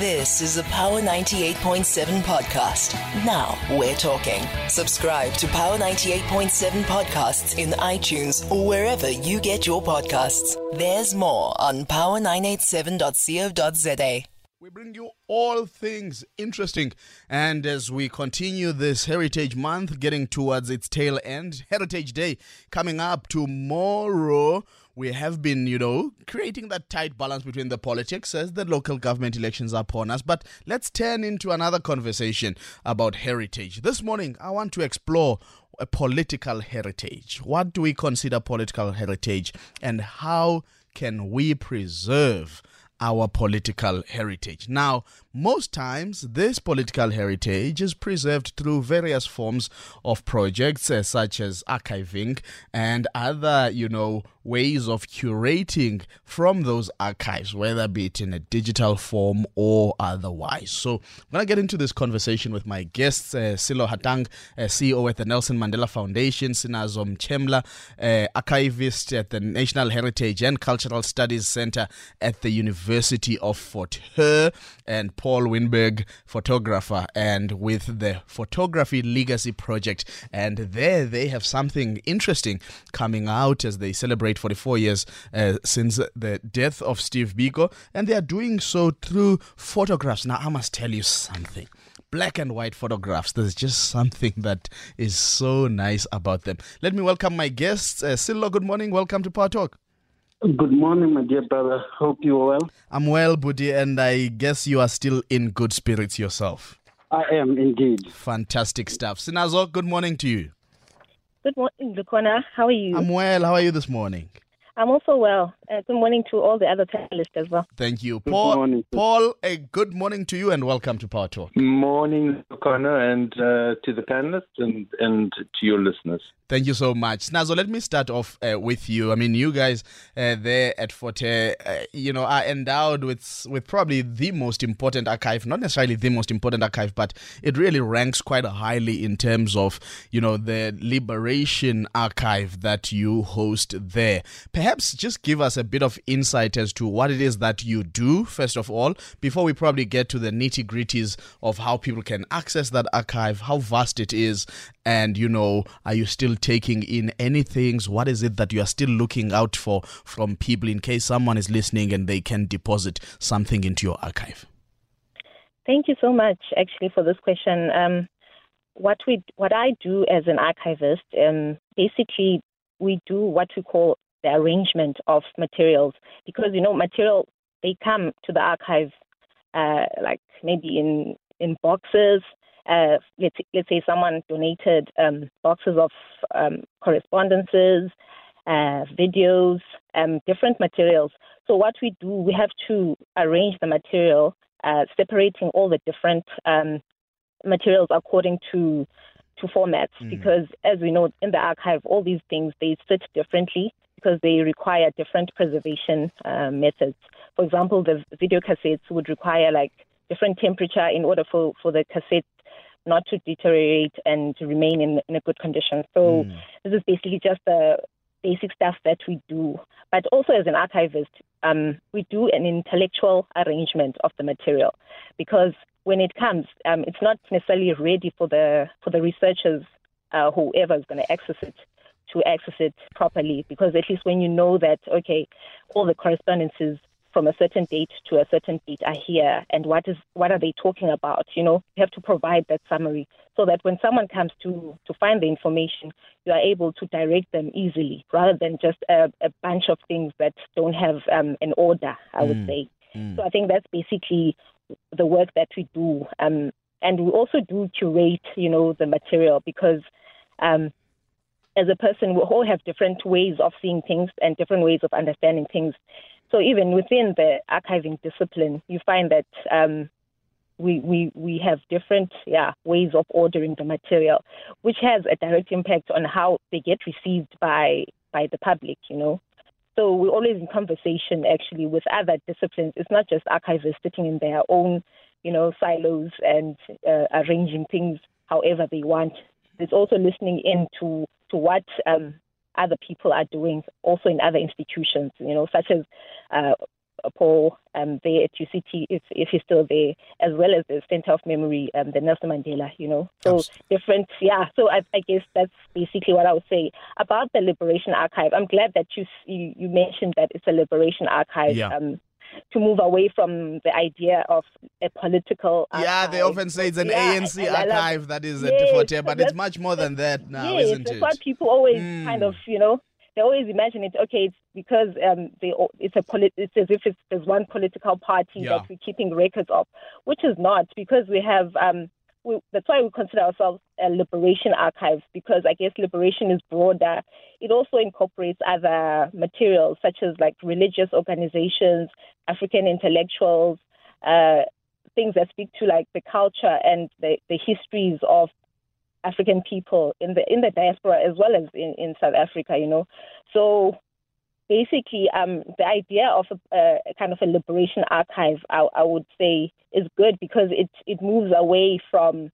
This is a Power 98.7 podcast. Now we're talking. Subscribe to Power 98.7 podcasts in iTunes or wherever you get your podcasts. There's more on power987.co.za. We bring you all things interesting. And as we continue this Heritage Month, getting towards its tail end, Heritage Day coming up tomorrow. We have been, you know, creating that tight balance between the politics as the local government elections are upon us. But let's turn into another conversation about heritage. This morning, I want to explore a political heritage. What do we consider political heritage and how can we preserve our political heritage. Now, most times, this political heritage is preserved through various forms of projects, uh, such as archiving and other, you know, ways of curating from those archives, whether be it in a digital form or otherwise. So, I'm going to get into this conversation with my guests, uh, Sello Hatang, uh, CEO at the Nelson Mandela Foundation, Sinazo Mchemla, uh, archivist at the National Heritage and Cultural Studies Center at the University of Fort Hare, and Paul Weinberg, photographer, and with the Photography Legacy Project. And there they have something interesting coming out as they celebrate 44 years uh, since the death of Steve Biko, and they are doing so through photographs. Now, I must tell you something black and white photographs. There's just something that is so nice about them. Let me welcome my guests. Uh, Sello, good morning. Welcome to Power Talk. Good morning, my dear brother. Hope you are well. I'm well, Budi, and I guess you are still in good spirits yourself. I am indeed. Fantastic stuff. Sinazo, good morning to you. Good morning, Lukhona. How are you? I'm well. How are you this morning? I'm also well. Uh, good morning to all the other panelists as well. Thank you. Good Paul, morning. Paul, a good morning to you and welcome to Power Talk. Morning, Connor, and uh, to the panelists and, and to your listeners. Thank you so much. Nazo, let me start off uh, with you. I mean, you guys uh, there at Fort Hare, uh, you know, are endowed with with probably the most important archive, not necessarily the most important archive, but it really ranks quite highly in terms of, you know, the liberation archive that you host there. Perhaps just give us a bit of insight as to what it is that you do, first of all, before we probably get to the nitty gritties of how people can access that archive, how vast it is, and, you know, are you still taking in any things? What is it that you are still looking out for from people in case someone is listening and they can deposit something into your archive? Thank you so much, actually, for this question. Um, what we, what I do as an archivist, um, basically, we do what we call the arrangement of materials because you know material they come to the archive uh, like maybe in in boxes. Uh, let's let's say someone donated um, boxes of um, correspondences, uh, videos, um, different materials. So what we do, we have to arrange the material, uh, separating all the different um, materials according to to formats. Mm. Because as we know in the archive, all these things they sit differently because they require different preservation uh, methods. For example, the video cassettes would require like different temperature in order for, for the cassette not to deteriorate and to remain in, in a good condition. So Mm. this is basically just the basic stuff that we do. But also as an archivist, um, we do an intellectual arrangement of the material because when it comes, um, it's not necessarily ready for the for the researchers, uh, whoever is going to access it, to access it properly. Because at least when you know that, okay, all the correspondences from a certain date to a certain date are here, and what is what are they talking about? You know, you have to provide that summary so that when someone comes to to find the information, you are able to direct them easily, rather than just a, a bunch of things that don't have um, an order. I would Mm. say. Mm. So I think that's basically the work that we do. Um, and we also do curate, you know, the material because um, as a person, we all have different ways of seeing things and different ways of understanding things. So even within the archiving discipline, you find that um, we, we, we have different yeah, ways of ordering the material, which has a direct impact on how they get received by, by the public, you know. So we're always in conversation actually with other disciplines. It's not just archivists sitting in their own, you know, silos and uh, arranging things however they want. It's also listening in to, to what um, other people are doing also in other institutions, you know, such as uh, Paul um, there at UCT, if, if he's still there, as well as the Center of Memory, um, the Nelson Mandela, you know. So Absolutely. different, yeah. So I, I guess that's basically what I would say about the Liberation Archive. I'm glad that you you, you mentioned that it's a Liberation Archive. Yeah. Um, to move away from the idea of a political Yeah, they often say it's an Yeah, ANC and I love- archive that is Yes, Fort Hare, but it's much more than that now, yes, isn't that's it? what people always Mm. kind of, you know, they always imagine it. Okay, it's because um, they it's a polit- it's as if it's, there's one political party Yeah. that we're keeping records of, which is not because we have. Um, we, that's why we consider ourselves a liberation archive because I guess liberation is broader. It also incorporates other materials such as like religious organizations, African intellectuals, uh, things that speak to like the culture and the, the histories of African people in the in the diaspora as well as in, in South Africa, you know. So basically, um, the idea of a, a kind of a liberation archive, I, I would say, is good because it it moves away from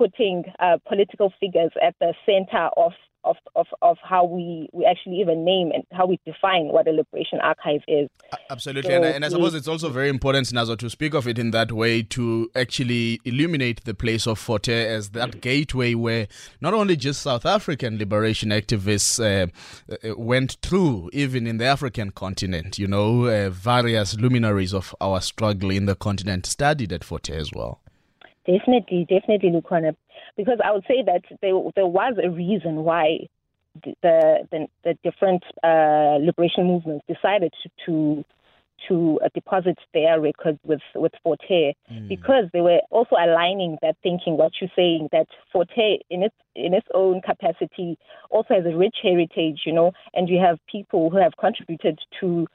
putting uh, political figures at the center of of, of, of how we, we actually even name and how we define what a liberation archive is. Absolutely, and, I- and I suppose it's also very important, Nazo, to speak of it in that way to actually illuminate the place of Fort Hare as that gateway where not only just South African liberation activists uh, uh, went through, even in the African continent, you know, uh, various luminaries of our struggle in the continent studied at Fort Hare as well. Definitely, definitely, Lukhona. Because I would say that there there was a reason why the the, the different uh, liberation movements decided to to, to uh, deposit their records with with Fort Hare because they were also aligning that thinking. What you're saying that Fort Hare in its in its own capacity also has a rich heritage, you know, and you have people who have contributed to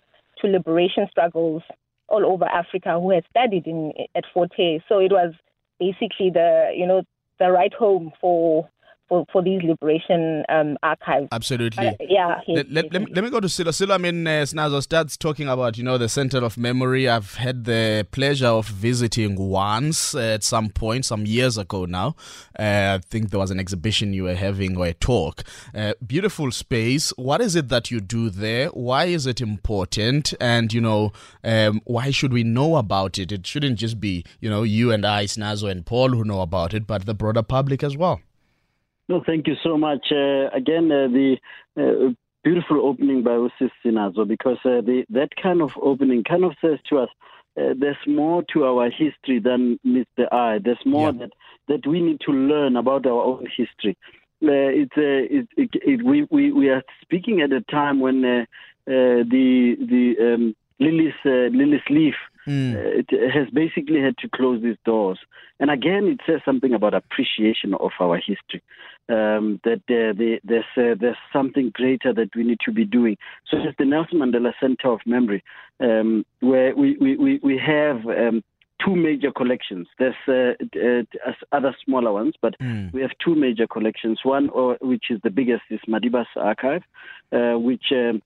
to liberation struggles all over Africa who have studied in at Fort Hare. So it was basically the you know the right home for for, for these liberation um, archives. Absolutely. Uh, yeah. yes, Let, let, yes, let, me, let me go to Sello. Sello, I mean, uh, Snazo starts talking about, you know, the Center of Memory. I've had the pleasure of visiting once uh, at some point, some years ago now. Uh, I think there was an exhibition you were having or a talk. Uh, beautiful space. What is it that you do there? Why is it important? And, you know, um, why should we know about it? It shouldn't just be, you know, you and I, Snazo and Paul who know about it, but the broader public as well. No, thank you so much. Uh, again, uh, the uh, beautiful opening by Usis Sinazo, because uh, the, that kind of opening kind of says to us, uh, there's more to our history than meets the eye. There's more Yeah. that, that we need to learn about our own history. Uh, it's uh, it, it, it, we, we we are speaking at a time when uh, uh, the the um, Lily's uh, Liliesleaf Mm. uh, it has basically had to close these doors. And again, it says something about appreciation of our history. Um, that uh, the, there's uh, there's something greater that we need to be doing. So it's the Nelson Mandela Center of Memory, um, where we we we, we have. Um, Two major collections. There's uh, uh, other smaller ones, but Mm. we have two major collections. One, or, which is the biggest, is Madiba's archive, uh, which um,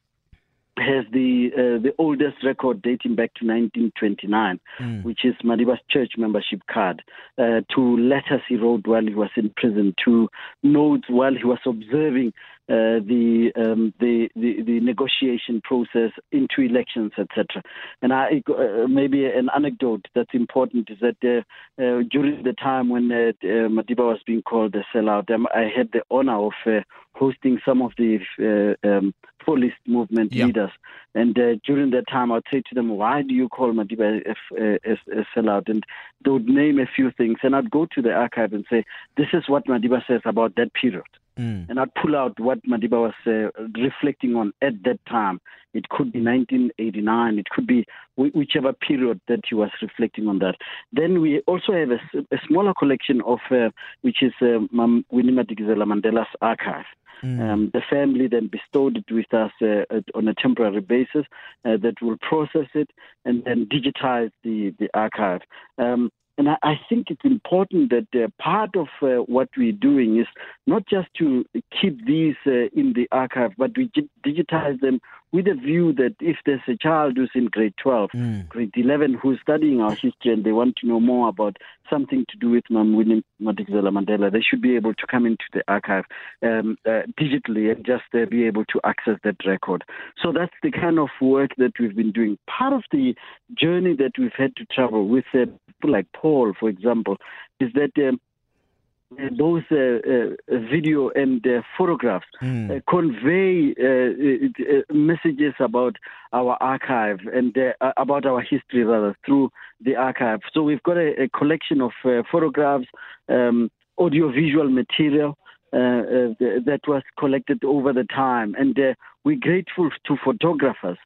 has the uh, the oldest record dating back to 1929, Mm. which is Madiba's church membership card, uh, to letters he wrote while he was in prison, to notes while he was observing uh, the, um, the the the negotiation process into elections, etc. And I uh, maybe an anecdote that's important is that uh, uh, during the time when uh, uh, Madiba was being called a sellout, um, I had the honor of uh, hosting some of the uh, um, police movement Yeah. leaders. And uh, during that time, I'd say to them, "Why do you call Madiba a, a, a sellout?" And they would name a few things, and I'd go to the archive and say, "This is what Madiba says about that period." Mm. and I'd pull out what Madiba was uh, reflecting on at that time. It could be 1989, it could be wh- whichever period that he was reflecting on that. Then we also have a smaller collection of, uh, which is uh, Mam Winnie Madikizela Mandela's archive. Um, the family then bestowed it with us uh, at- on a temporary basis uh, that will process it and then digitize the, the archive. Um, And I, I think it's important that uh, part of uh, what we're doing is not just to keep these uh, in the archive, but we digitize them with a view that if there's a child who's in grade 12, mm. grade 11, who's studying our history and they want to know more about something to do with Mam Winnie Madikizela Mandela, they should be able to come into the archive um, uh, digitally and just uh, be able to access that record. So that's the kind of work that we've been doing. Part of the journey that we've had to travel with uh, people like Paul, for example, is that um, those uh, uh, video and uh, photographs mm. convey messages about our archive and about our history rather through the archive. So we've got a, a collection of photographs, um, audiovisual material. Uh, uh, that was collected over the time. And uh, we're grateful to photographers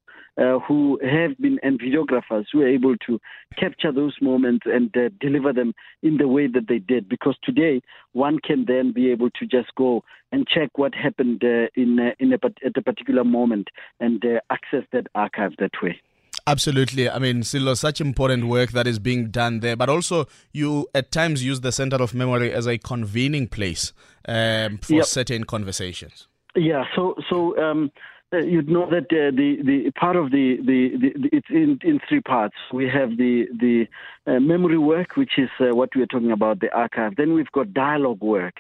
who have been and videographers who are able to capture those moments and deliver them in the way that they did. Because today one can then be able to just go and check what happened in in a, at a particular moment and access that archive that way. Absolutely. I mean, Sello, such important work that is being done there, but also you at times use the Center of Memory as a convening place um, for yep. certain conversations. Yeah. So, so um, you'd know that uh, the the part of the, the, the, it's in in three parts. We have the the uh, memory work, which is uh, what we are talking about, the archive. Then we've got dialogue work,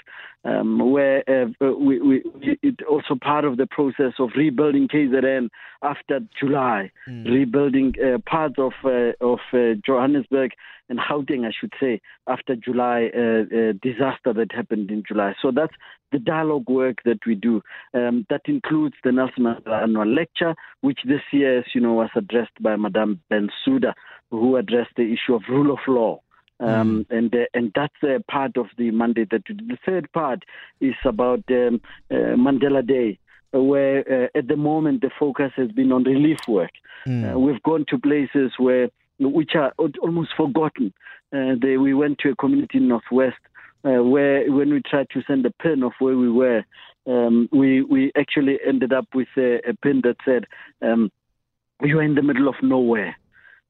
um, where uh, uh, we, we it also part of the process of rebuilding KZN after July, mm. rebuilding parts of of Johannesburg and Gauteng, I should say, after July disaster that happened in July. So that's the dialogue work that we do. Um, that includes the Nelson Mandela annual lecture, which this year, as you know, was addressed by Madame Bensouda, who addressed the issue of rule of law. Um, mm. and uh, and that's uh, part of the mandate that we do. The third part is about um, uh, Mandela Day, where uh, at the moment the focus has been on relief work. Mm. we've gone to places where which are almost forgotten. Uh, they, we went to a community in Northwest uh, where when we tried to send a pin of where we were, um, we we actually ended up with a, a pin that said um, we are in the middle of nowhere.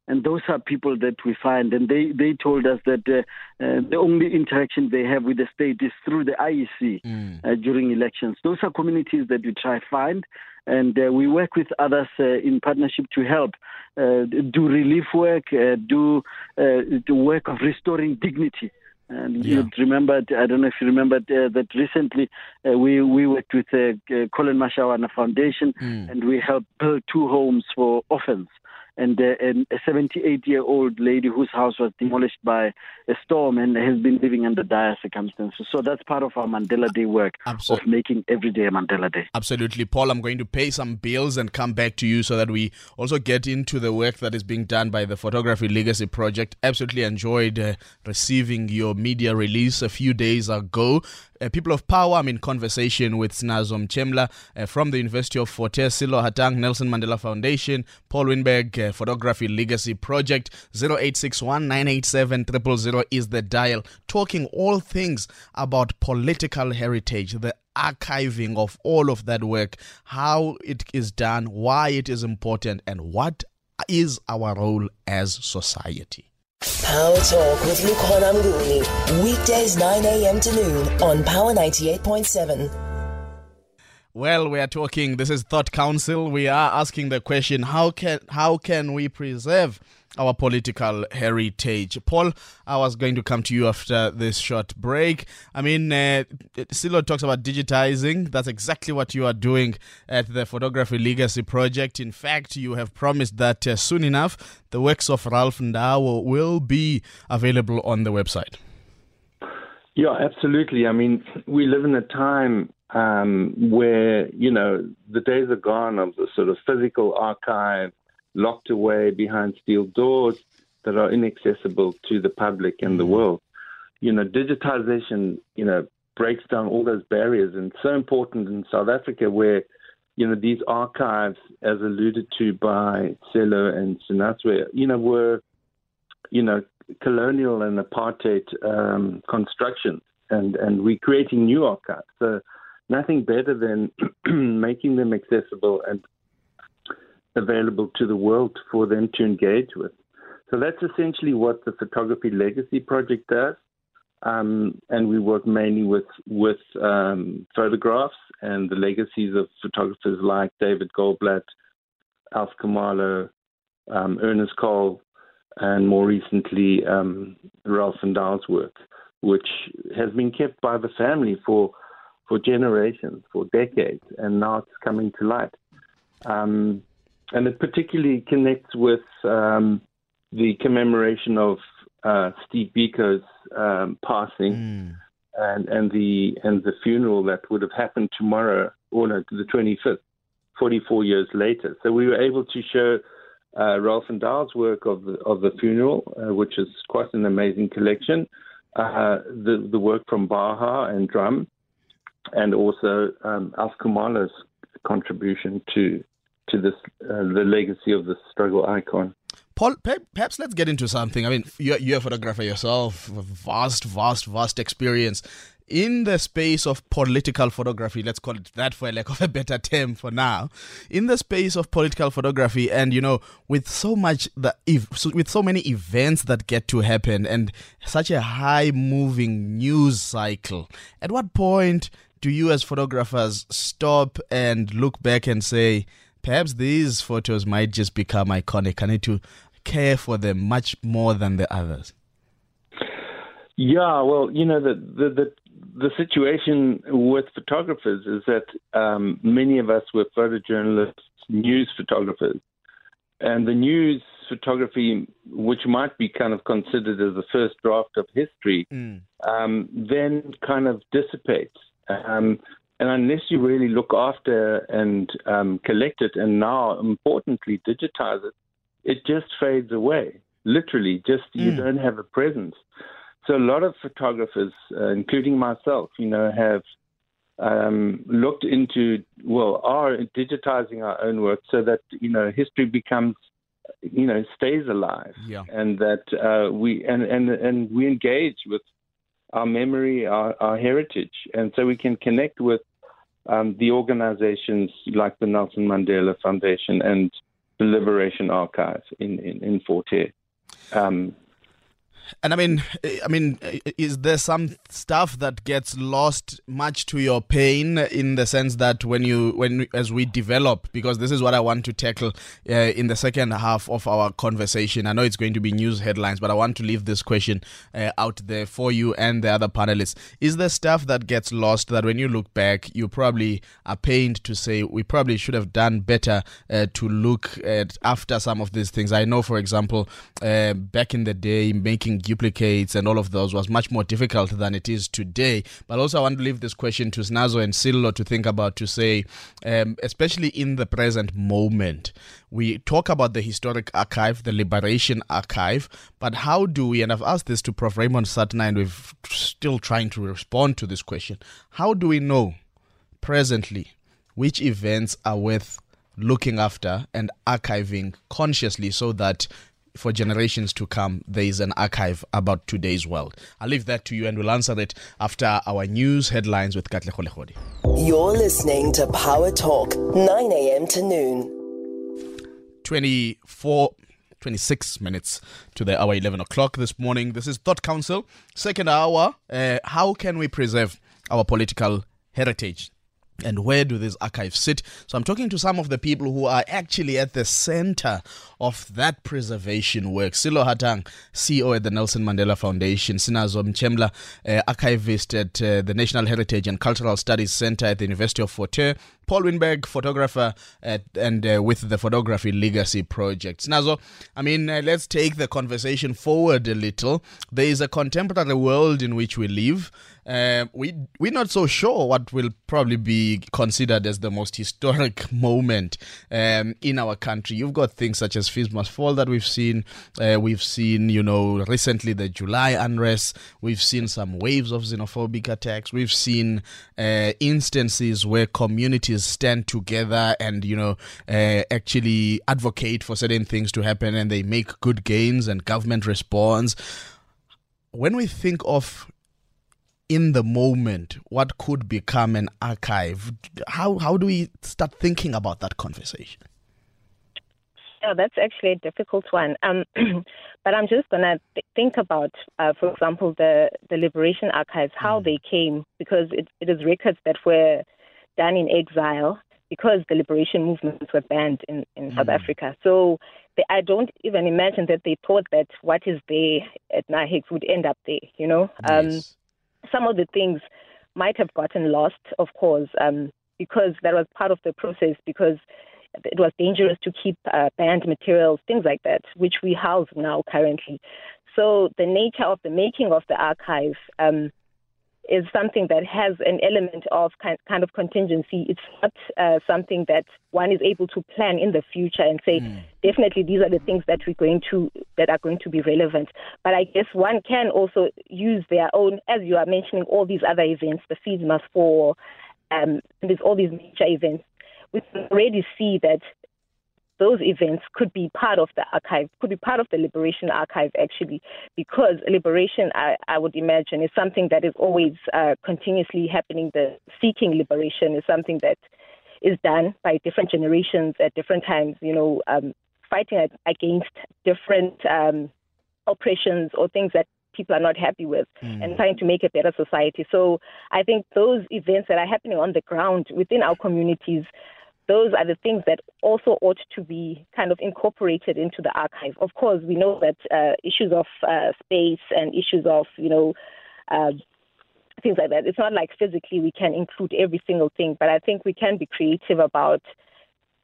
And those are people that we find, and they, they told us that uh, uh, the only interaction they have with the state is through the IEC mm. uh, during elections. Those are communities that we try find, and uh, we work with others uh, in partnership to help uh, do relief work, do the work of restoring dignity and yeah. you remember, I don't know if you remember uh, that recently uh, we we worked with uh, Collen Mashawana Foundation mm. and we helped build two homes for orphans and, uh, and a 78 year old lady whose house was demolished by a storm and has been living under dire circumstances. So that's part of our Mandela Day work Absolutely. of making every day a Mandela Day. Absolutely. Paul, I'm going to pay some bills and come back to you so that we also get into the work that is being done by the Photography Legacy Project. Absolutely enjoyed uh, receiving your media release a few days ago uh, people of power. I'm in conversation with Snazo Mchemla uh, from the University of Fort Sello Hatang, Nelson Mandela Foundation, Paul Weinberg, uh, Photography Legacy Project. 0861 987 000 is the dial. Talking all things about political heritage, the archiving of all of that work, how it is done, why it is important, and what is our role as society. Power Talk with Lukhona Mnguni. Weekdays 9 a.m. to noon on Power 98.7. Well, we are talking. This is Thought Council. We are asking the question: How can how can we preserve our political heritage. Paul, I was going to come to you after this short break. I mean, uh, Sello talks about digitizing. That's exactly what you are doing at the Photography Legacy Project. In fact, you have promised that uh, soon enough, the works of Ralph Ndawo will be available on the website. Yeah, absolutely. I mean, we live in a time um, where, you know, the days are gone of the sort of physical archive locked away behind steel doors that are inaccessible to the public and the mm. world. You know, digitization, you know, breaks down all those barriers and so important in South Africa where, you know, these archives, as alluded to by Sello and Sinatwe, you know, were, you know, colonial and apartheid um, constructions and, and we're creating new archives. So nothing better than making them accessible and available to the world for them to engage with. So that's essentially what the Photography Legacy Project does. Um, and we work mainly with with um, photographs and the legacies of photographers like David Goldblatt, Alf Kumalo, um, Ernest Cole, and more recently um, Ralph Ndawo's work, which has been kept by the family for for generations, for decades, and now it's coming to light. Um, and it particularly connects with um, the commemoration of uh, Steve Biko's um, passing, mm. and and the and the funeral that would have happened tomorrow, or no, the 25th, 44 years later. So we were able to show uh, Ralph Ndawo's work of the of the funeral, uh, which is quite an amazing collection. Uh, the the work from Baha and drum, and also um, Alf contribution to to this uh, the legacy of the struggle icon. Paul, perhaps let's get into something. I mean, you're, you're a photographer yourself, vast, vast, vast experience in the space of political photography, let's call it that for a lack of a better term for now, in the space of political photography, and you know, with so much the with so many events that get to happen and such a high moving news cycle, at what point do you as photographers stop and look back and say, perhaps these photos might just become iconic? I need to care for them much more than the others. Yeah, well, you know, the, the, the the situation with photographers is that um, many of us were photojournalists, news photographers, and the news photography, which might be kind of considered as the first draft of history, mm. um, then kind of dissipates. Um, and unless you really look after and um, collect it, and now importantly digitize it, it just fades away. Literally, just mm. you don't have a presence. So a lot of photographers, uh, including myself, you know, have um, looked into, well, are digitizing our own work so that, you know, history becomes, you know, stays alive. Yeah. And that uh, we, and, and, and we engage with our memory, our, our heritage. And so we can connect with um, the organizations like the Nelson Mandela Foundation and the Liberation Archive in, in, in Fort Hare. Um, and I mean, I mean, is there some stuff that gets lost much to your pain in the sense that when you, when as we develop, because this is what I want to tackle uh, in the second half of our conversation. I know it's going to be news headlines, but I want to leave this question uh, out there for you and the other panelists. Is there stuff that gets lost that when you look back, you probably are pained to say we probably should have done better uh, to look at after some of these things? I know, for example, back in the day, making duplicates and all of those was much more difficult than it is today. But also, I want to leave this question to Snazo and Sello to think about to say, um, especially in the present moment, we talk about the historic archive, the liberation archive, but how do we, and I've asked this to Prof. Raymond Suttner, and we're still trying to respond to this question, how do we know presently which events are worth looking after and archiving consciously so that for generations to come, there is an archive about today's world. I'll leave that to you and we'll answer it after our news headlines with Katle Kholehodi. You're listening to Power Talk, 9 a.m. to noon. 24. 26 minutes to the hour 11 o'clock this morning. This is Thought Council, second hour. Uh, how can we preserve our political heritage? And where do these archives sit? So I'm talking to some of the people who are actually at the center of that preservation work. Sello Hatang, CEO at the Nelson Mandela Foundation, Sinazo Mchemla, uh, archivist at uh, the National Heritage and Cultural Studies Center at the University of Fort Hare, Paul Weinberg, photographer at, and uh, with the Photography Legacy Project. Nazo, I mean, uh, let's take the conversation forward a little. There is a contemporary world in which we live. Uh, we we're not so sure what will probably be considered as the most historic moment um, in our country. You've got things such as Fees Must Fall that we've seen. Uh, we've seen, you know, recently the July unrest. We've seen some waves of xenophobic attacks. We've seen uh, instances where communities stand together and, you know, uh, actually advocate for certain things to happen and they make good gains and government responds. When we think of in the moment what could become an archive how how do we start thinking about that conversation Yeah, that's actually a difficult one. Um, but I'm just going to th- think about, uh, for example, the, the Liberation Archives, how mm. they came, because it, it is records that were done in exile because the liberation movements were banned in, in mm. South Africa. So they, I don't even imagine that they thought that what is there at NAHECS would end up there, you know. Um, yes. Some of the things might have gotten lost, of course, um, because that was part of the process, because it was dangerous to keep uh, banned materials, things like that, which we house now currently. So the nature of the making of the archive um, is something that has an element of kind, kind of contingency. It's not uh, something that one is able to plan in the future and say, mm. definitely these are the things that we're going to that are going to be relevant. But I guess one can also use their own, as you are mentioning, all these other events, the Must Fall, um, there's all these major events. We can already see that those events could be part of the archive, could be part of the Liberation Archive actually, because liberation, I, I would imagine, is something that is always uh, continuously happening. The seeking liberation is something that is done by different generations at different times, you know, um, fighting against different um, oppressions or things that people are not happy with mm. and trying to make a better society. So I think those events that are happening on the ground within our communities those are the things that also ought to be kind of incorporated into the archive. Of course, we know that uh, issues of uh, space and issues of, you know, uh, things like that, it's not like physically we can include every single thing, but I think we can be creative about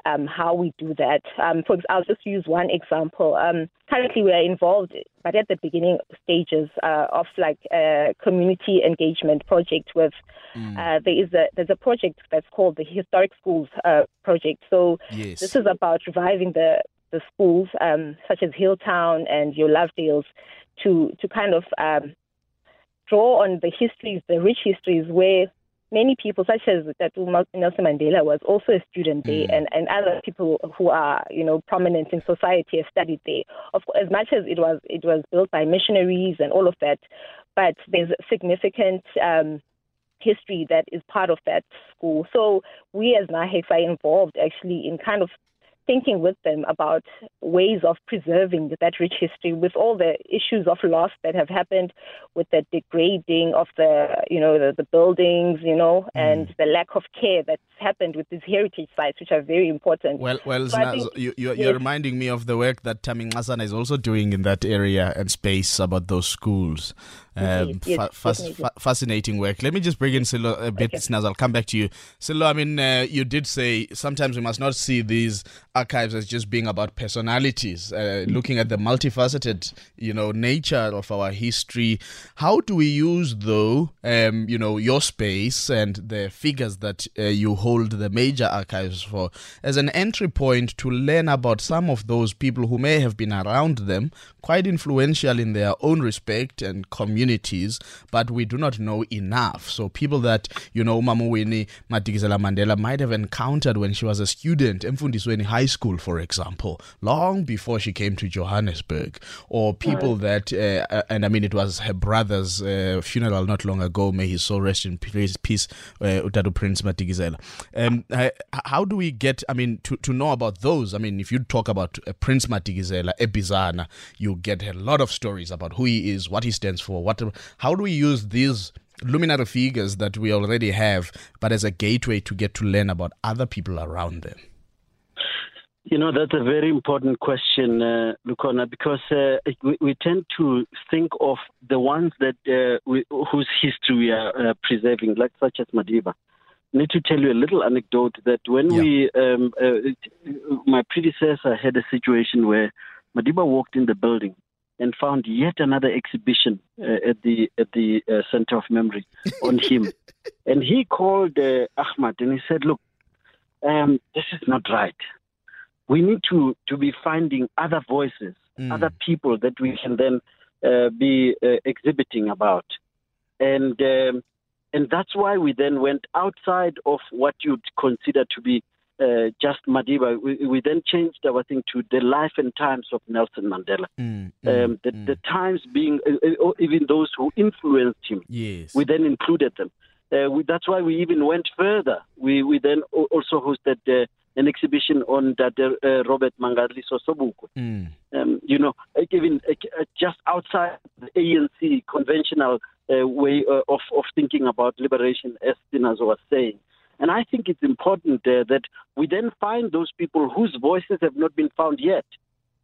um, how we do that. Um, for I'll just use one example. Um, currently, we are involved, but at the beginning stages uh, of like a community engagement project. With mm. uh, there is a there's a project that's called the Historic Schools uh, Project. So yes. this is about reviving the the schools um, such as Healdtown and your Lovedales to to kind of um, draw on the histories, the rich histories where many people, such as that Nelson Mandela, was also a student there, mm. and, and other people who are, you know, prominent in society have studied there. Of course, as much as it was it was built by missionaries and all of that, but there's significant um, history that is part of that school. So we as NAHECS are involved actually in kind of thinking with them about ways of preserving that rich history with all the issues of loss that have happened with the degrading of the you know the, the buildings you know mm. and the lack of care that's happened with these heritage sites which are very important well well so think, you, you, are yes. reminding me of the work that Tammy Hassan is also doing in that area and space about those schools um, yes, fa- fa- fascinating work. Let me just bring in Sello a bit, okay. Snaz. I'll come back to you. Sello, I mean, uh, you did say sometimes we must not see these archives as just being about personalities, uh, looking at the multifaceted, you know, nature of our history. How do we use, though, um, you know, your space and the figures that uh, you hold the major archives for as an entry point to learn about some of those people who may have been around them, quite influential in their own respect and communities, but we do not know enough. So people that, you know, Mamuwini Madikizela Mandela might have encountered when she was a student, Mfundisweni High School, for example, long before she came to Johannesburg, or people that, uh, uh, and I mean, it was her brother's uh, funeral not long ago, may his soul rest in peace, peace uh, Utadu Prince Madikizela. Um, how do we get, I mean, to, to know about those? I mean, if you talk about uh, Prince Madikizela, Ebizana, you get a lot of stories about who he is, what he stands for, what how do we use these luminary figures that we already have, but as a gateway to get to learn about other people around them? You know, that's a very important question, uh, Lukhona, because uh, we, we, tend to think of the ones that uh, we, whose history we are uh, preserving, like such as Madiba. Need to tell you a little anecdote that when yeah. we, um, uh, my predecessor had a situation where Madiba walked in the building and found yet another exhibition uh, at the at the uh, Center of Memory on him, and he called uh, Ahmad and he said, "Look, um, this is not right. We need to to be finding other voices, mm. other people that we can then uh, be uh, exhibiting about, and." Um, and that's why we then went outside of what you'd consider to be uh, just Madiba, we, we, then changed our thing to the life and times of Nelson Mandela. Mm, mm, um, the, mm. the, times being uh, uh even those who influenced him. Yes. We then included them. Uh, we, that's why we even went further. We, we then also hosted the an exhibition on Dr. Uh, Robert Mangaliso Sobukwe. Mm. Um, you know, even uh, just outside the ANC conventional uh, way uh, of, of thinking about liberation, as Tinas was saying. And I think it's important uh, that we then find those people whose voices have not been found yet.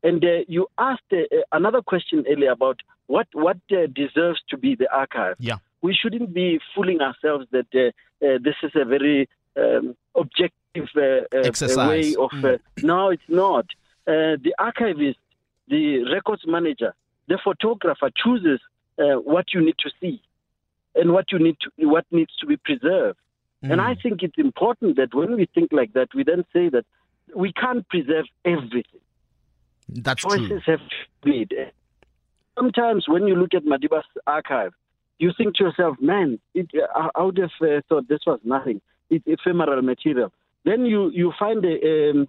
And uh, you asked uh, another question earlier about what what uh, deserves to be the archive. Yeah. We shouldn't be fooling ourselves that uh, uh, this is a very um, objective uh, uh, way of. Mm. Uh, no, it's not. Uh, the archivist, the records manager, the photographer chooses uh, what you need to see and what you need to what needs to be preserved. And Mm. I think it's important that when we think like that, we then say that we can't preserve everything. That's Choices true. have made. Sometimes when you look at Madiba's archive, you think to yourself, man, it, I I would have uh, thought this was nothing. It's ephemeral material. Then you, you find a, um,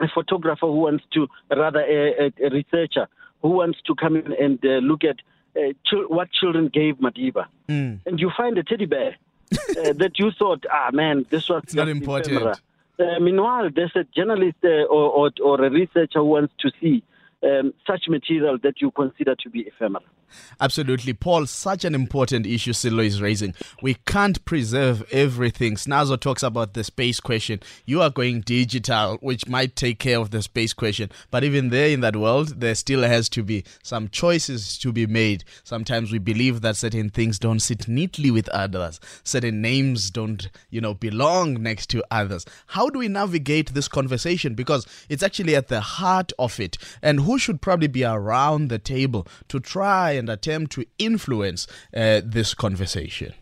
a photographer who wants to, rather a, a, a researcher who wants to come in and uh, look at uh, chil- what children gave Madiba. Mm. And you find a teddy bear uh, that you thought, ah, man, this was It's not important. Uh, meanwhile, there's a journalist uh, or, or, or a researcher who wants to see um, such material that you consider to be ephemeral. Absolutely. Paul, such an important issue Sello is raising. We can't preserve everything. Snazo talks about the space question. You are going digital, which might take care of the space question. But even there in that world, there still has to be some choices to be made. Sometimes we believe that certain things don't sit neatly with others. Certain names don't, you know, belong next to others. How do we navigate this conversation? Because it's actually at the heart of it. And who should probably be around the table to try and attempt to influence uh, this conversation?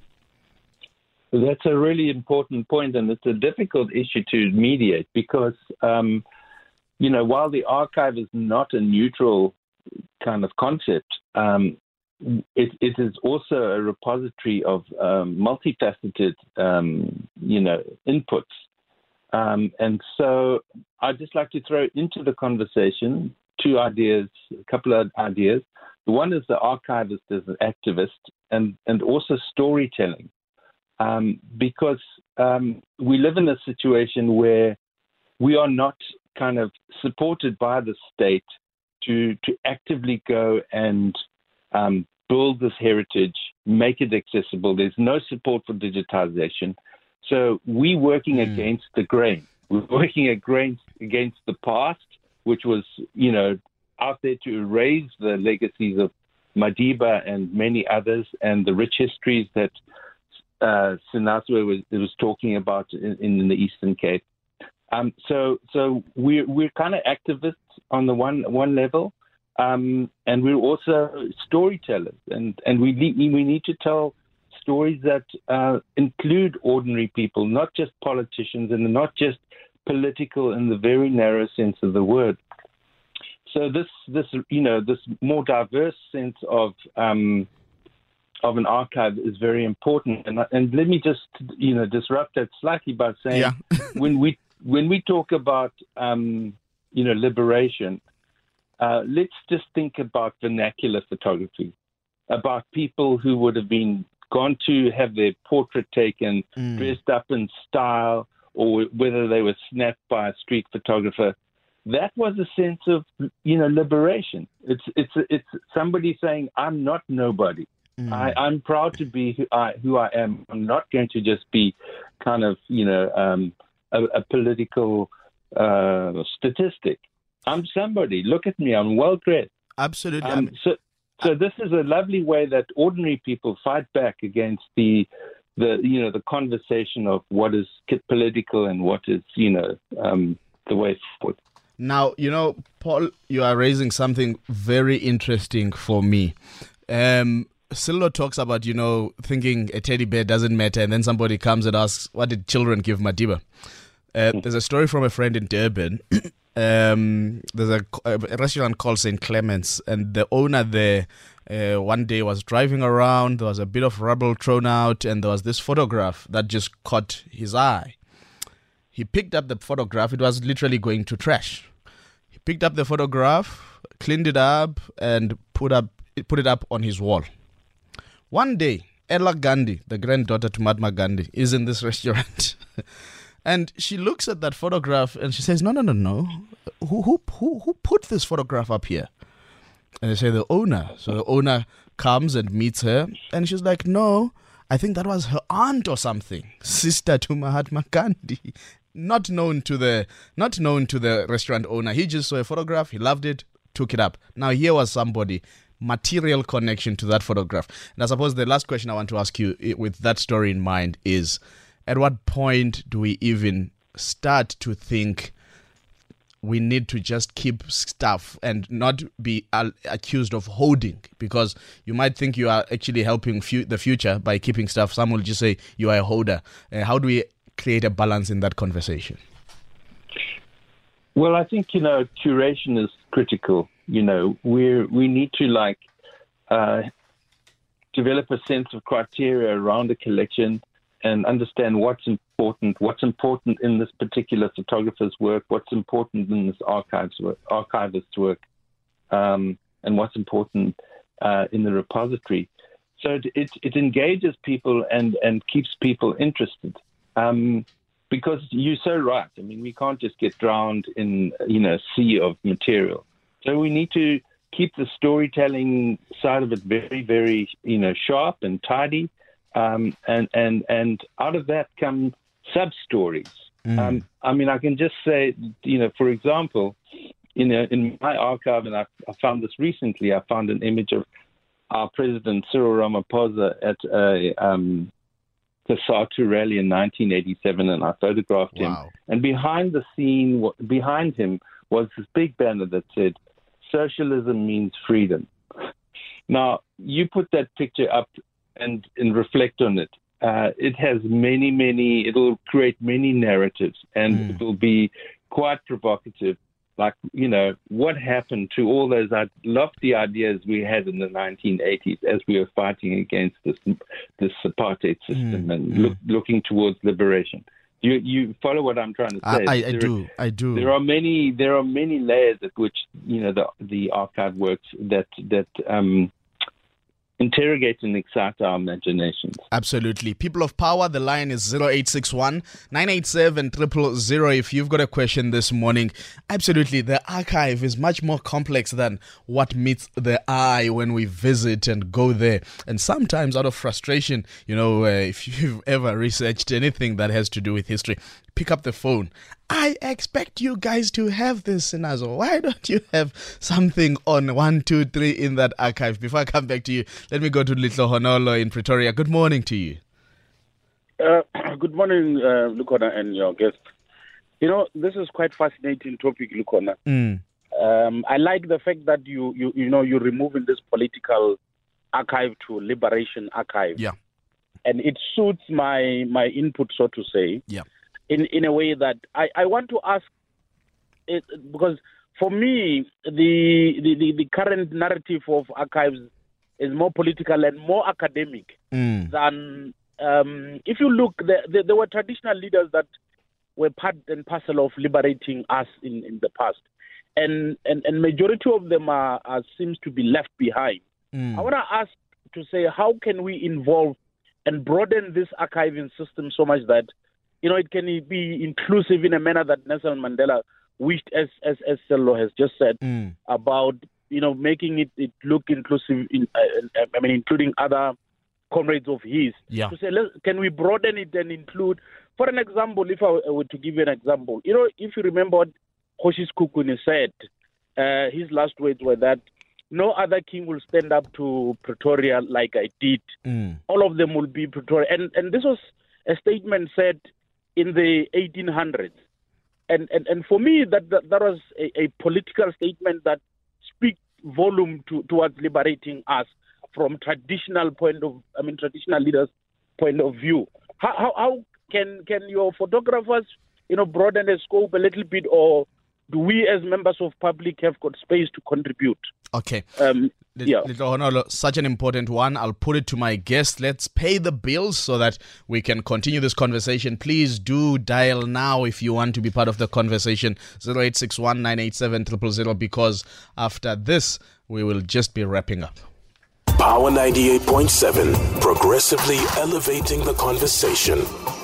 That's a really important point, and it's a difficult issue to mediate because, um, you know, while the archive is not a neutral kind of concept, um, it, it is also a repository of um, multifaceted, um, you know, inputs. Um, and so I'd just like to throw into the conversation two ideas, a couple of ideas. The one is the archivist as an activist and, and also storytelling. Um, because um, we live in a situation where we are not kind of supported by the state to, to actively go and um, build this heritage, make it accessible. There's no support for digitization. So we're working Mm. against the grain. We're working against against the past, which was you know out there to erase the legacies of Madiba and many others, and the rich histories that uh, Sinazwe was was talking about in, in the Eastern Cape. Um, so so we're we're kind of activists on the one one level, um, and we're also storytellers, and and we need, we need to tell stories that uh, include ordinary people, not just politicians, and not just political in the very narrow sense of the word. So this this you know this more diverse sense of um, of an archive is very important, and and let me just you know disrupt that slightly by saying Yeah. when we when we talk about um, you know liberation, uh, let's just think about vernacular photography, about people who would have been gone to have their portrait taken, Mm. dressed up in style, or whether they were snapped by a street photographer. That was a sense of you know liberation. It's it's it's somebody saying I'm not nobody. Mm. I, I'm proud to be who I, who I am. I'm not going to just be kind of, you know, um, a, a political uh, statistic. I'm somebody. Look at me. I'm well dressed. Absolutely. Um, so, so this is a lovely way that ordinary people fight back against the, the, you know, the conversation of what is political and what is, you know, um, the way forward. Now, you know, Paul, you are raising something very interesting for me. Um, Sello talks about, you know, thinking a teddy bear doesn't matter, and then somebody comes and asks, What did children give Madiba? Uh, there's a story from a friend in Durban. Um, there's a, a restaurant called St. Clement's, and the owner there uh, one day was driving around. There was a bit of rubble thrown out, and there was this photograph that just caught his eye. He picked up the photograph, it was literally going to trash. He picked up the photograph, cleaned it up, and put up put it up on his wall. One day, Ella Gandhi, the granddaughter to Mahatma Gandhi, is in this restaurant. And she looks at that photograph and she says, "No, no, no, no. Who who who, who put this photograph up here?" And they say the owner. So the owner comes and meets her, and she's like, "No, I think that was her aunt or something, sister to Mahatma Gandhi." Not known to the not known to the restaurant owner. He just saw a photograph. He loved it, took it up. Now here was somebody material connection to that photograph. And I suppose the last question I want to ask you, with that story in mind, is at what point do we even start to think we need to just keep stuff and not be accused of hoarding? Because you might think you are actually helping fu- the future by keeping stuff. Some will just say you are a holder. Uh, how do we create a balance in that conversation? Well, I think you know curation is critical. You know, we we need to like uh, develop a sense of criteria around a collection and understand what's important, what's important in this particular photographer's work, what's important in this archives work, archivist's work, um, and what's important uh, in the repository. So it, it, it engages people and, and keeps people interested. Um, because you're so right. I mean, we can't just get drowned in you know a sea of material. So we need to keep the storytelling side of it very, very you know sharp and tidy, um, and and and out of that come sub stories. Um, I mean, I can just say, you know, for example, you know, in my archive, and I, I found this recently. I found an image of our president Cyril Ramaphosa at a um, the SARTU rally in 1987, and I photographed him. And behind the scene, behind him was this big banner that said, "Socialism means freedom." Now, you put that picture up and and reflect on it. Uh, it has many, many. It'll create many narratives, and it will be quite provocative. Like, you know, what happened to all those lofty ideas we had in the 1980s as we were fighting against this this apartheid system and look, looking towards liberation? You you follow what I'm trying to say? I, I are- do. I do. there are many there are many layers at which you know the the archive works that that um, interrogate and excite our imaginations. Absolutely. People of power, the line is 0861 987 000. If you've got a question this morning, absolutely. The archive is much more complex than what meets the eye when we visit and go there. And sometimes, out of frustration, you know, uh, if you've ever researched anything that has to do with history, pick up the phone. I expect you guys to have this, Sinazo. Why don't you have something on one, two, three in that archive? Before I come back to you, let me go to Lehlohonolo in Pretoria. Good morning to you. Uh, good morning, uh, Lukhona, and your guest. You know, this is quite fascinating topic, Lukhona. Mm. Um, I like the fact that you, you, you know, you're removing this political archive to liberation archive. Yeah. And it suits my my input, so to say. Yeah. In in a way that I, I want to ask, it, because for me the, the, the, the current narrative of archives is more political and more academic Mm. than um, if you look, there, there, there were traditional leaders that were part and parcel of liberating us in, in the past, and and, and majority of them are, are seems to be left behind. Mm. I want to ask to say how can we involve and broaden this archiving system so much that you know it can be inclusive in a manner that Nelson Mandela wished, as as as Sello has just said Mm. about you know making it, it look inclusive. In uh, I mean, including other comrades of his. Yeah. To say, can we broaden it and include, for an example, if I were to give you an example, you know, if you remember what Hoshis Kukuni said, uh, his last words were that no other king will stand up to Pretoria like I did. Mm. All of them will be Pretoria, and and this was a statement said in the 1800s, and and, and for me that that, that was a, a political statement that speaks volume to, towards liberating us from traditional point of I mean traditional leaders point of view. How how, how can can your photographers you know broaden the scope a little bit, or do we as members of public have got space to contribute? Okay. Um, yeah. Lehlohonolo, such an important one. I'll put it to my guest. Let's pay the bills so that we can continue this conversation. Please do dial now if you want to be part of the conversation 0861 987 000 because after this, we will just be wrapping up. Power 98.7, progressively elevating the conversation.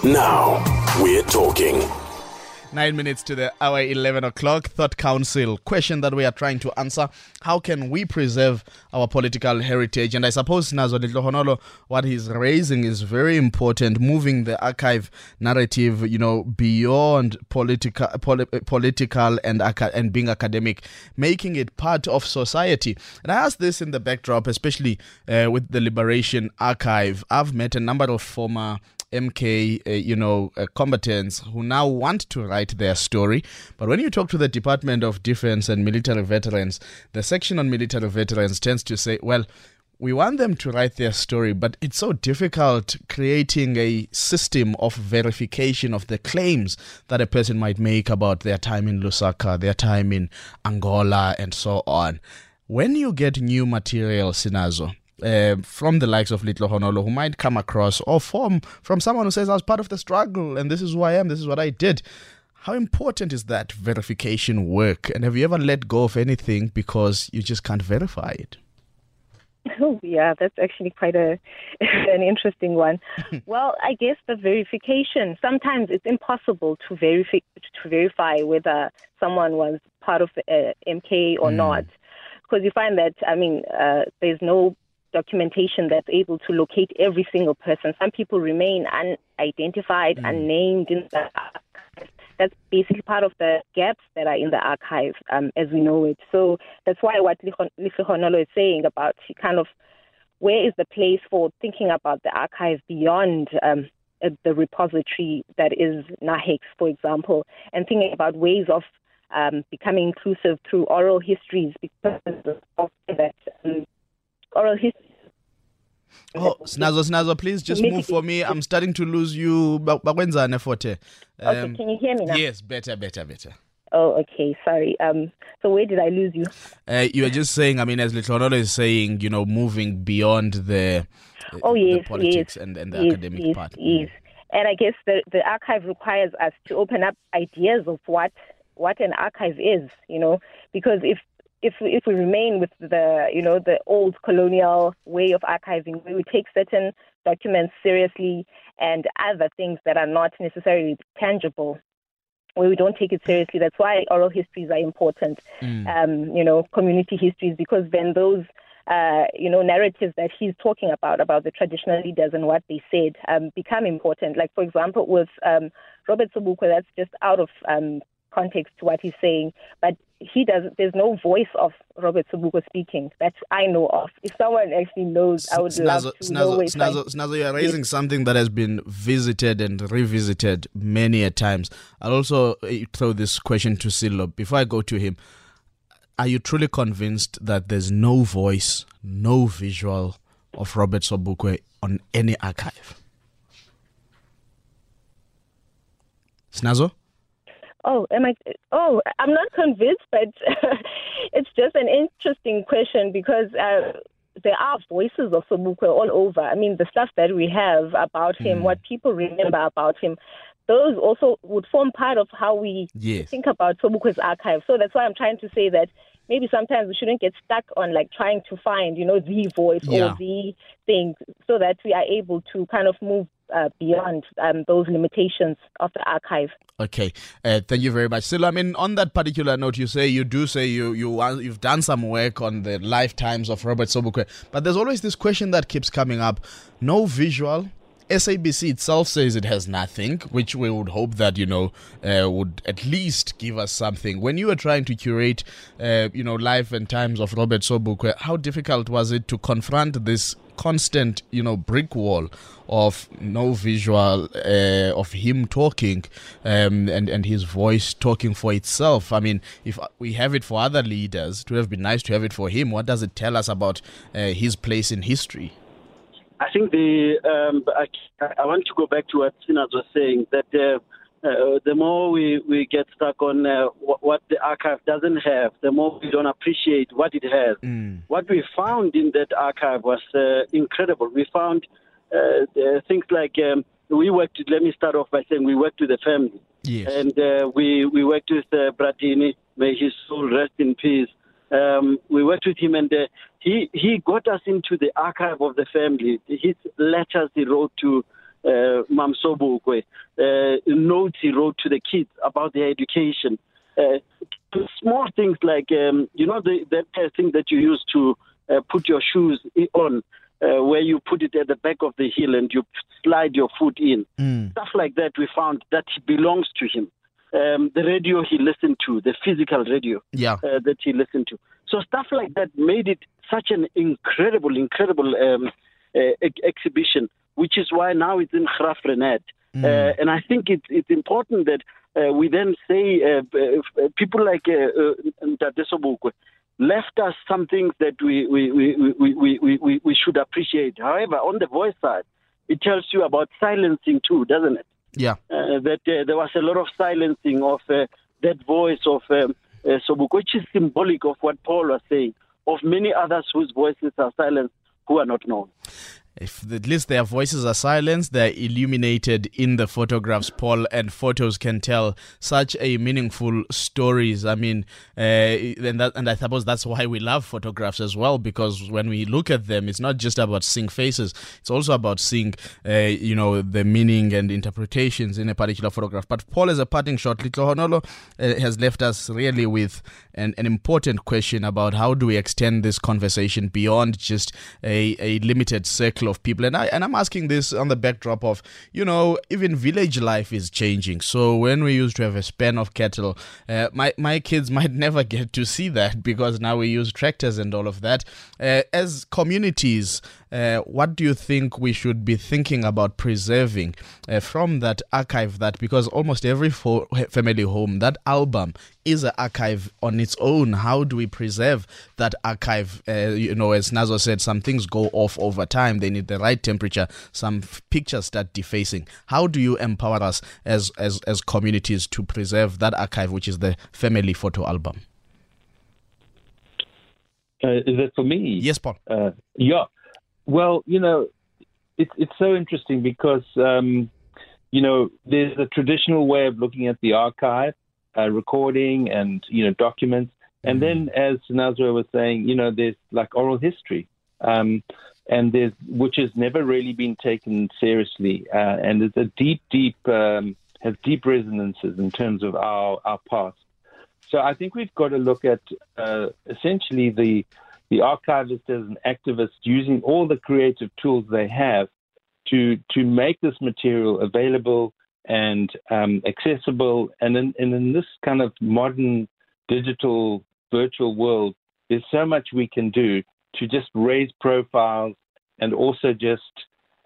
Now we're talking. Nine minutes to the hour 11 o'clock. Thought Council question that we are trying to answer. How can we preserve our political heritage? And I suppose Nazo Honolo, what he's raising is very important, moving the archive narrative, you know, beyond political, poli- political and, and being academic, making it part of society. And I ask this in the backdrop, especially uh, with the Liberation Archive. I've met a number of former MK, uh, you know, uh, combatants who now want to write their story. But when you talk to the Department of Defense and military veterans, the section on military veterans tends to say, well, we want them to write their story, but it's so difficult creating a system of verification of the claims that a person might make about their time in Lusaka, their time in Angola, and so on. When you get new material, Sinazo, uh, from the likes of Lehlohonolo who might come across, or from from someone who says I was part of the struggle and this is who I am, this is what I did. How important is that verification work? And have you ever let go of anything because you just can't verify it? Oh yeah, that's actually quite a an interesting one. well, I guess the verification sometimes it's impossible to verify to verify whether someone was part of uh, MK or mm. not, because you find that I mean uh, there's no documentation that's able to locate every single person. Some people remain unidentified, mm. unnamed in the archive. That's basically part of the gaps that are in the archive um, as we know it. So that's why what Lehlohonolo is saying about kind of where is the place for thinking about the archive beyond um, uh, the repository that is NAHECS, for example, and thinking about ways of um, becoming inclusive through oral histories because of that um, oral history Oh, Snazo, Snazo, please just move for me. I'm starting to lose you. Bakwenzane forte. Um, okay, can you hear me now? Yes, better, better, better. Oh, okay. Sorry. Um, so where did I lose you? Uh, you were just saying. I mean, as Little another is saying, you know, moving beyond the. Oh yes, the politics yes, and, and the yes, academic yes, part. Yes, and I guess the the archive requires us to open up ideas of what what an archive is. You know, because if if if we remain with the you know the old colonial way of archiving, where we take certain documents seriously and other things that are not necessarily tangible, where we don't take it seriously. That's why oral histories are important. Mm. Um, you know, community histories, because then those uh, you know, narratives that he's talking about, about the traditional leaders and what they said, um, become important. Like, for example, with um, Robert Sobukwe, that's just out of um, context to what he's saying, but he does. There's no voice of Robert Sobukwe speaking that I know of. If someone actually knows, I would Snazo, love to Snazo, know. Snazo, Snazo, you are raising yes. something that has been visited and revisited many a times. I'll also eh, throw this question to Sello before I go to him. Are you truly convinced that there's no voice, no visual of Robert Sobukwe on any archive? Snazo? Oh, am I? Oh, I'm not convinced, but it's just an interesting question because uh, there are voices of Sobukwe all over. I mean, the stuff that we have about him, mm. what people remember about him, those also would form part of how we yes. think about Sobukwe's archive. So that's why I'm trying to say that maybe sometimes we shouldn't get stuck on like trying to find, you know, the voice yeah. or the thing so that we are able to kind of move uh, beyond um, those limitations of the archive. Okay, uh, thank you very much. So, I mean, on that particular note, you say you do say you you you've done some work on the lifetimes of Robert Sobukwe, but there's always this question that keeps coming up: no visual. SABC itself says it has nothing, which we would hope that you know uh, would at least give us something. When you were trying to curate, uh, you know, life and times of Robert Sobukwe, how difficult was it to confront this constant, you know, brick wall of no visual uh, of him talking um, and and his voice talking for itself. I mean, if we have it for other leaders, it would have been nice to have it for him. What does it tell us about uh, his place in history? I think the um, I, I, want to go back to what Sinas was saying that. Uh, uh, the more we, we get stuck on uh, what, what, the archive doesn't have, the more we don't appreciate what it has. Mm. What we found in that archive was uh, incredible. We found uh, things like um, we worked. Let me start off by saying we worked with the family, yes. and uh, we we worked with uh, Bratini. May his soul rest in peace. Um, we worked with him, and uh, he he got us into the archive of the family. His letters he wrote to uh, Mam Sobukwe, uh, notes he wrote to the kids about their education. Uh, small things like um, you know the that thing that you use to uh, put your shoes on. Uh, where you put it at the back of the heel and you slide your foot in. Mm. Stuff like that we found that belongs to him. Um, the radio he listened to, the physical radio Yeah. uh, that he listened to. So stuff like that made it such an incredible, incredible um, uh, ex- exhibition, which is why now it's in Graaff-Reinet. Uh, and I think it's it's important that uh, we then say uh, uh, people like uh, uh, Ntate left us some things that we, we, we, we, we, we, we should appreciate. However, on the voice side, it tells you about silencing too, doesn't it? Yeah. uh, that uh, there was a lot of silencing of uh, that voice of um, which is symbolic of what Paul was saying, of many others whose voices are silenced who are not known. If at least their voices are silenced, they're illuminated in the photographs, Paul, and photos can tell such a meaningful stories. I mean, uh, and that, and I suppose that's why we love photographs as well, because when we look at them, it's not just about seeing faces; it's also about seeing, uh, you know, the meaning and interpretations in a particular photograph. But Paul, as a parting shot, Lehlohonolo uh, has left us really with an, an important question about how do we extend this conversation beyond just a, a limited circle of people. And I and I'm asking this on the backdrop of, you know, even village life is changing. So when we used to have a span of cattle, uh, my my kids might never get to see that because now we use tractors and all of that. Uh, as communities, uh, what do you think we should be thinking about preserving uh, from that archive? That because almost every fo- family home, that album is an archive on its own. How do we preserve that archive? Uh, you know, as Nazo said, some things go off over time. They need the right temperature. Some f- pictures start defacing. How do you empower us as as as communities to preserve that archive, which is the family photo album? Uh, is it for me? Yes, Paul. Uh, yeah. Well, you know, it's it's so interesting because um, you know there's a traditional way of looking at the archive, uh, recording and you know documents, and then as Nazra was saying, you know, there's like oral history, um, and there's which has never really been taken seriously, uh, and it's a deep, deep um, has deep resonances in terms of our our past. So I think we've got to look at uh, essentially the the archivist as an activist using all the creative tools they have to to make this material available and um, accessible. And in, and in this kind of modern digital virtual world, there's so much we can do to just raise profiles and also just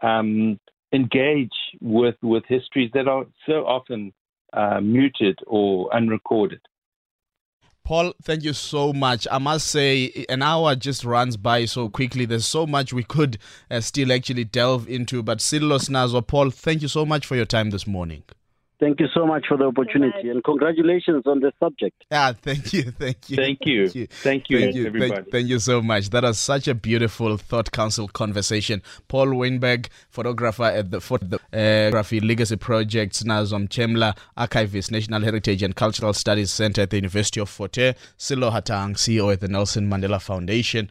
um, engage with with histories that are so often uh, muted or unrecorded. Paul, thank you so much. I must say, an hour just runs by so quickly. There's so much we could uh, still actually delve into. But Silos Nazo, Paul, thank you so much for your time this morning. Thank you so much for the opportunity and congratulations on the subject. Ah, thank you, thank you, Thank you. Thank you, thank you, everybody. Thank, thank you so much. That was such a beautiful thought council conversation. Paul Weinberg, photographer at the Phot- uh, Photography Legacy Projects, Nazom Chemla, archivist, National Heritage and Cultural Studies Center at the University of Forte, Sello Hatang, CEO at the Nelson Mandela Foundation.